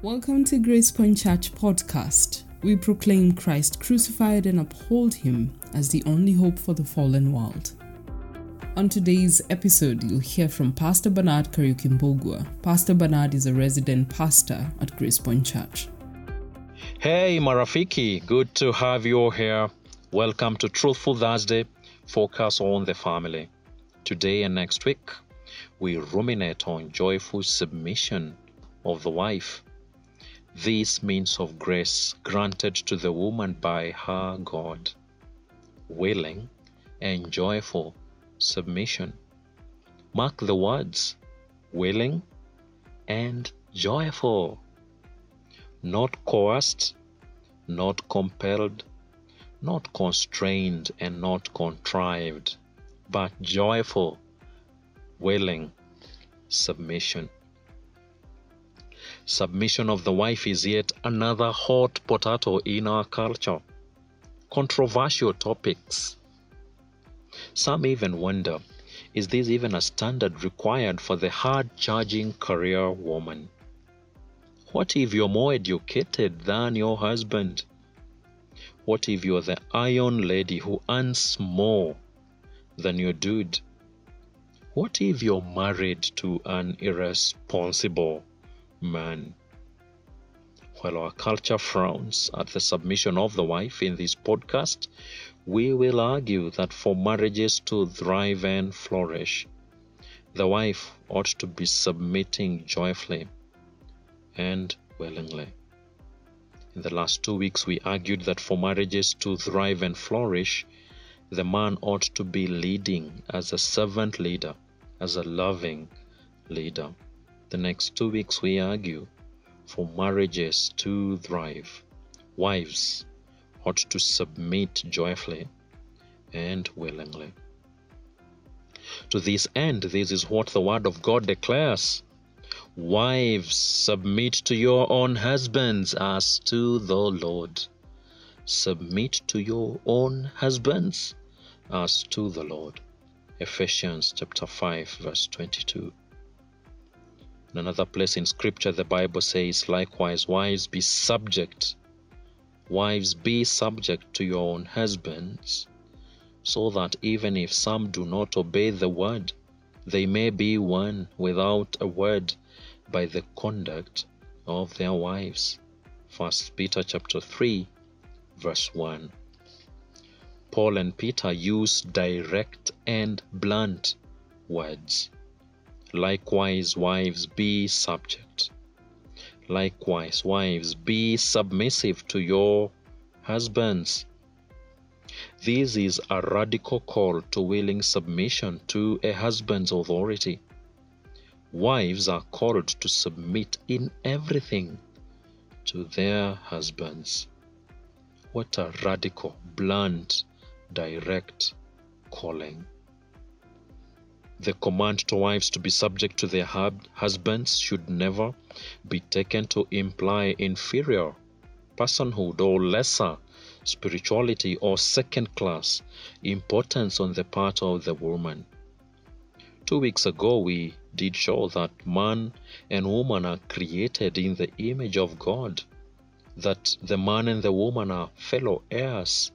Welcome to Grace Point Church podcast. We proclaim Christ crucified and uphold him as the only hope for the fallen world. On today's episode, you'll hear from Pastor Bernard Kariukimbogua. Pastor Bernard is a resident pastor at Grace Point Church. Hey, Marafiki, good to have you here. Welcome to Truthful Thursday, focus on the family. Today and next week, we ruminate on joyful submission of the wife. This means of grace granted to the woman by her God, willing and joyful submission. Mark the words willing and joyful, not coerced, not compelled, not constrained, and not contrived, but joyful, willing submission. Submission of the wife is yet another hot potato in our culture. Controversial topics some even wonder is this even a standard required for the hard charging career woman? What if you're more educated than your husband? What if you're the iron lady who earns more than your dude? What if you're married to an irresponsible man? While our culture frowns at the submission of the wife in this podcast, we will argue that for marriages to thrive and flourish, the wife ought to be submitting joyfully and willingly. In the last two weeks, we argued that for marriages to thrive and flourish, the man ought to be leading as a servant leader, as a loving leader. The next two weeks, we argue for marriages to thrive, wives ought to submit joyfully and willingly. To this end, this is what the Word of God declares Wives, submit to your own husbands as to the Lord. Submit to your own husbands as to the Lord. Ephesians chapter 5, verse 22. In another place in Scripture, the Bible says, Likewise, wives, be subject Wives, be subject to your own husbands, so that even if some do not obey the word, they may be won without a word by the conduct of their wives. 1 Peter chapter 3 verse 1. Paul and Peter use direct and blunt words. Likewise, wives, be subject Likewise, wives, be submissive to your husbands. This is a radical call to willing submission to a husband's authority. Wives are called to submit in everything to their husbands. What a radical, blunt, direct calling. The command to wives to be subject to their husbands should never be taken to imply inferior personhood or lesser spirituality or second class importance on the part of the woman. Two weeks ago, we did show that man and woman are created in the image of God, that the man and the woman are fellow heirs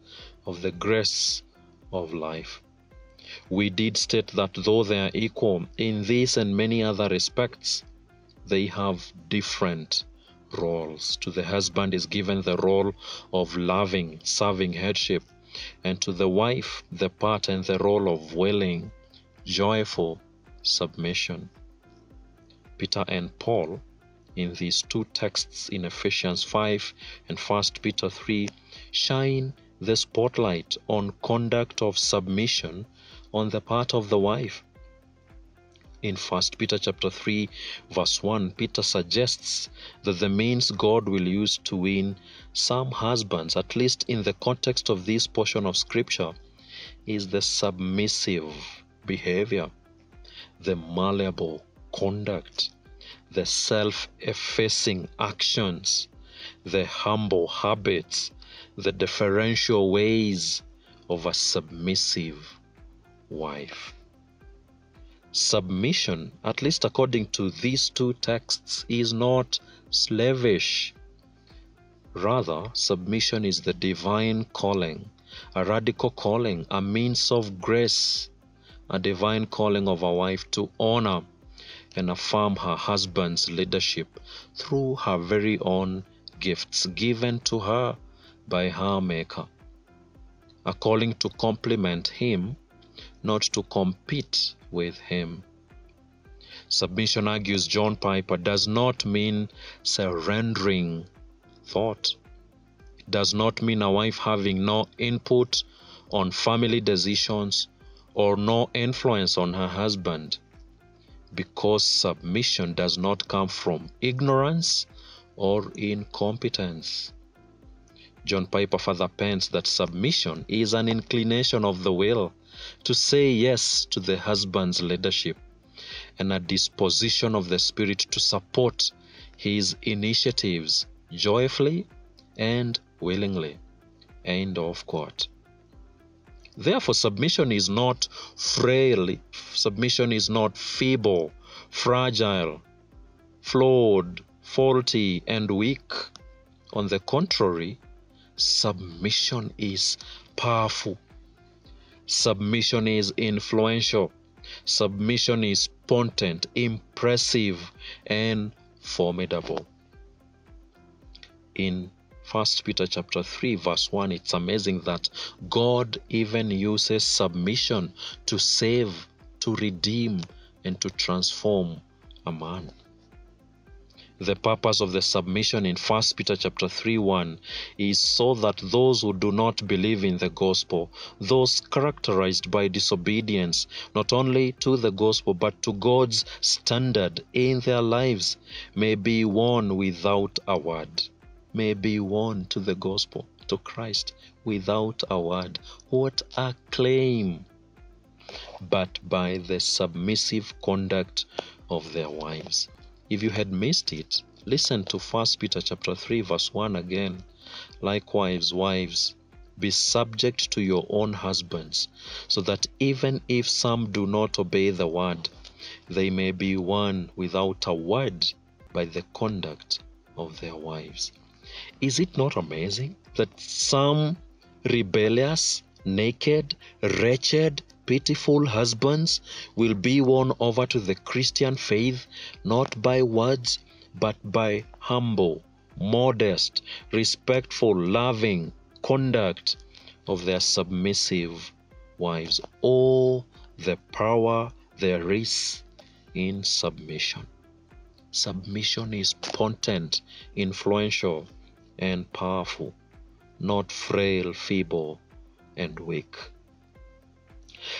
of the grace of life. We did state that though they are equal in this and many other respects, they have different roles. To the husband is given the role of loving, serving headship, and to the wife the part and the role of willing, joyful submission. Peter and Paul, in these two texts in Ephesians 5 and 1 Peter 3, shine the spotlight on conduct of submission on the part of the wife. In 1 Peter chapter 3 verse 1, Peter suggests that the means God will use to win some husbands, at least in the context of this portion of scripture, is the submissive behavior, the malleable conduct, the self-effacing actions, the humble habits, the deferential ways of a submissive wife. submission, at least according to these two texts, is not slavish. Rather, submission is the divine calling, a radical calling, a means of grace, a divine calling of a wife to honor and affirm her husband's leadership through her very own gifts given to her by her Maker. A calling to complement Him, not to compete with Him. Submission, argues John Piper, does not mean surrendering thought. It does not mean a wife having no input on family decisions or no influence on her husband because submission does not come from ignorance or incompetence. John Piper further pens that submission is an inclination of the will to say yes to the husband's leadership and a disposition of the spirit to support his initiatives joyfully and willingly. End of quote. Therefore, submission is not frail, submission is not feeble, fragile, flawed, faulty, and weak. On the contrary, submission is powerful. Submission is influential. Submission is potent, impressive, and formidable. In First Peter chapter 3 verse 1 it's amazing that God even uses submission to save, to redeem and to transform a man. The purpose of the submission in 1 Peter chapter 3 1 is so that those who do not believe in the gospel, those characterized by disobedience, not only to the gospel but to God's standard in their lives, may be won without a word may be won to the gospel, to Christ, without a word. What a claim! But by the submissive conduct of their wives. If you had missed it, listen to 1 Peter chapter 3 verse 1 again. Likewise, wives, be subject to your own husbands, so that even if some do not obey the word, they may be won without a word by the conduct of their wives. Is it not amazing that some rebellious, naked, wretched, pitiful husbands will be won over to the Christian faith not by words but by humble, modest, respectful, loving conduct of their submissive wives? Oh, the power there is in submission. Submission is potent, influential, and powerful, not frail, feeble, and weak.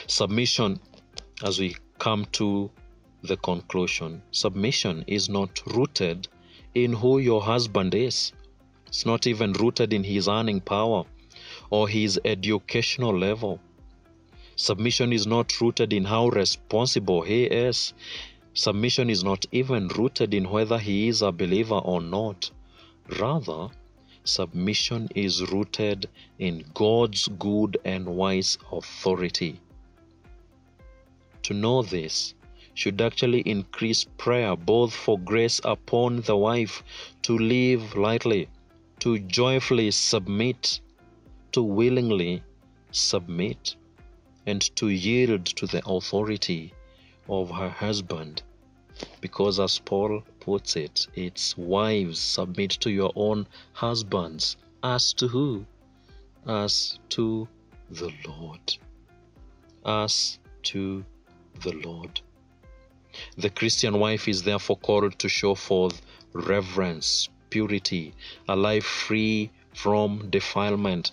Submission, as we come to the conclusion, submission is not rooted in who your husband is. It's not even rooted in his earning power or his educational level. Submission is not rooted in how responsible he is. Submission is not even rooted in whether he is a believer or not. Rather, submission is rooted in God's good and wise authority. To know this should actually increase prayer both for grace upon the wife to live lightly, to joyfully submit, to willingly submit, and to yield to the authority of her husband. Because, as Paul puts it, it's wives submit to your own husbands. As to who? As to the Lord. As to the Lord. The Christian wife is therefore called to show forth reverence, purity, a life free from defilement.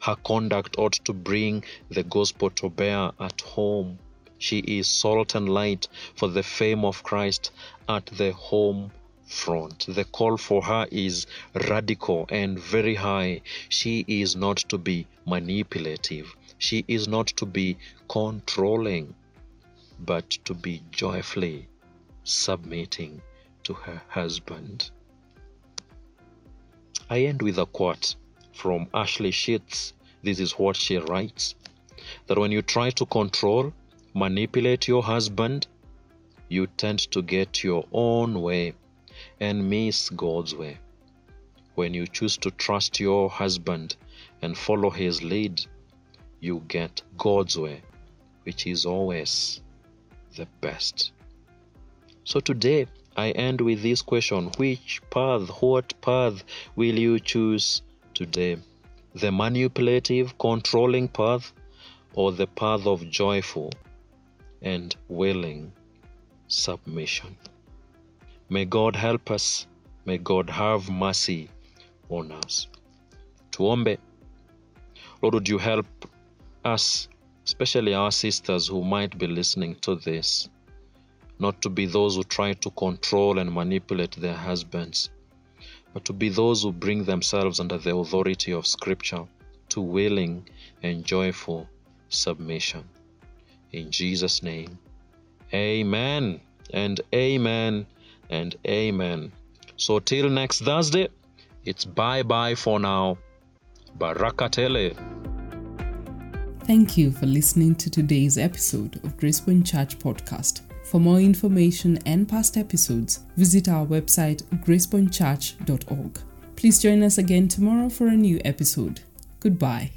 Her conduct ought to bring the gospel to bear at home she is salt and light for the fame of Christ at the home front. The call for her is radical and very high. She is not to be manipulative. She is not to be controlling, but to be joyfully submitting to her husband. I end with a quote from Ashley Sheets. This is what she writes that when you try to control, manipulate your husband, you tend to get your own way and miss God's way. When you choose to trust your husband and follow his lead, you get God's way, which is always the best. So today, I end with this question Which path, what path will you choose today? The manipulative, controlling path or the path of joyful and willing submission? May God help us. May God have mercy on us. Tuombe. Lord, would you help us, especially our sisters who might be listening to this, not to be those who try to control and manipulate their husbands, but to be those who bring themselves under the authority of Scripture to willing and joyful submission. In Jesus' name, amen and amen and amen. So, till next Thursday, it's bye bye for now. Barakatele. Thank you for listening to today's episode of Gracepoint Church Podcast. For more information and past episodes, visit our website gracepointchurch.org. Please join us again tomorrow for a new episode. Goodbye.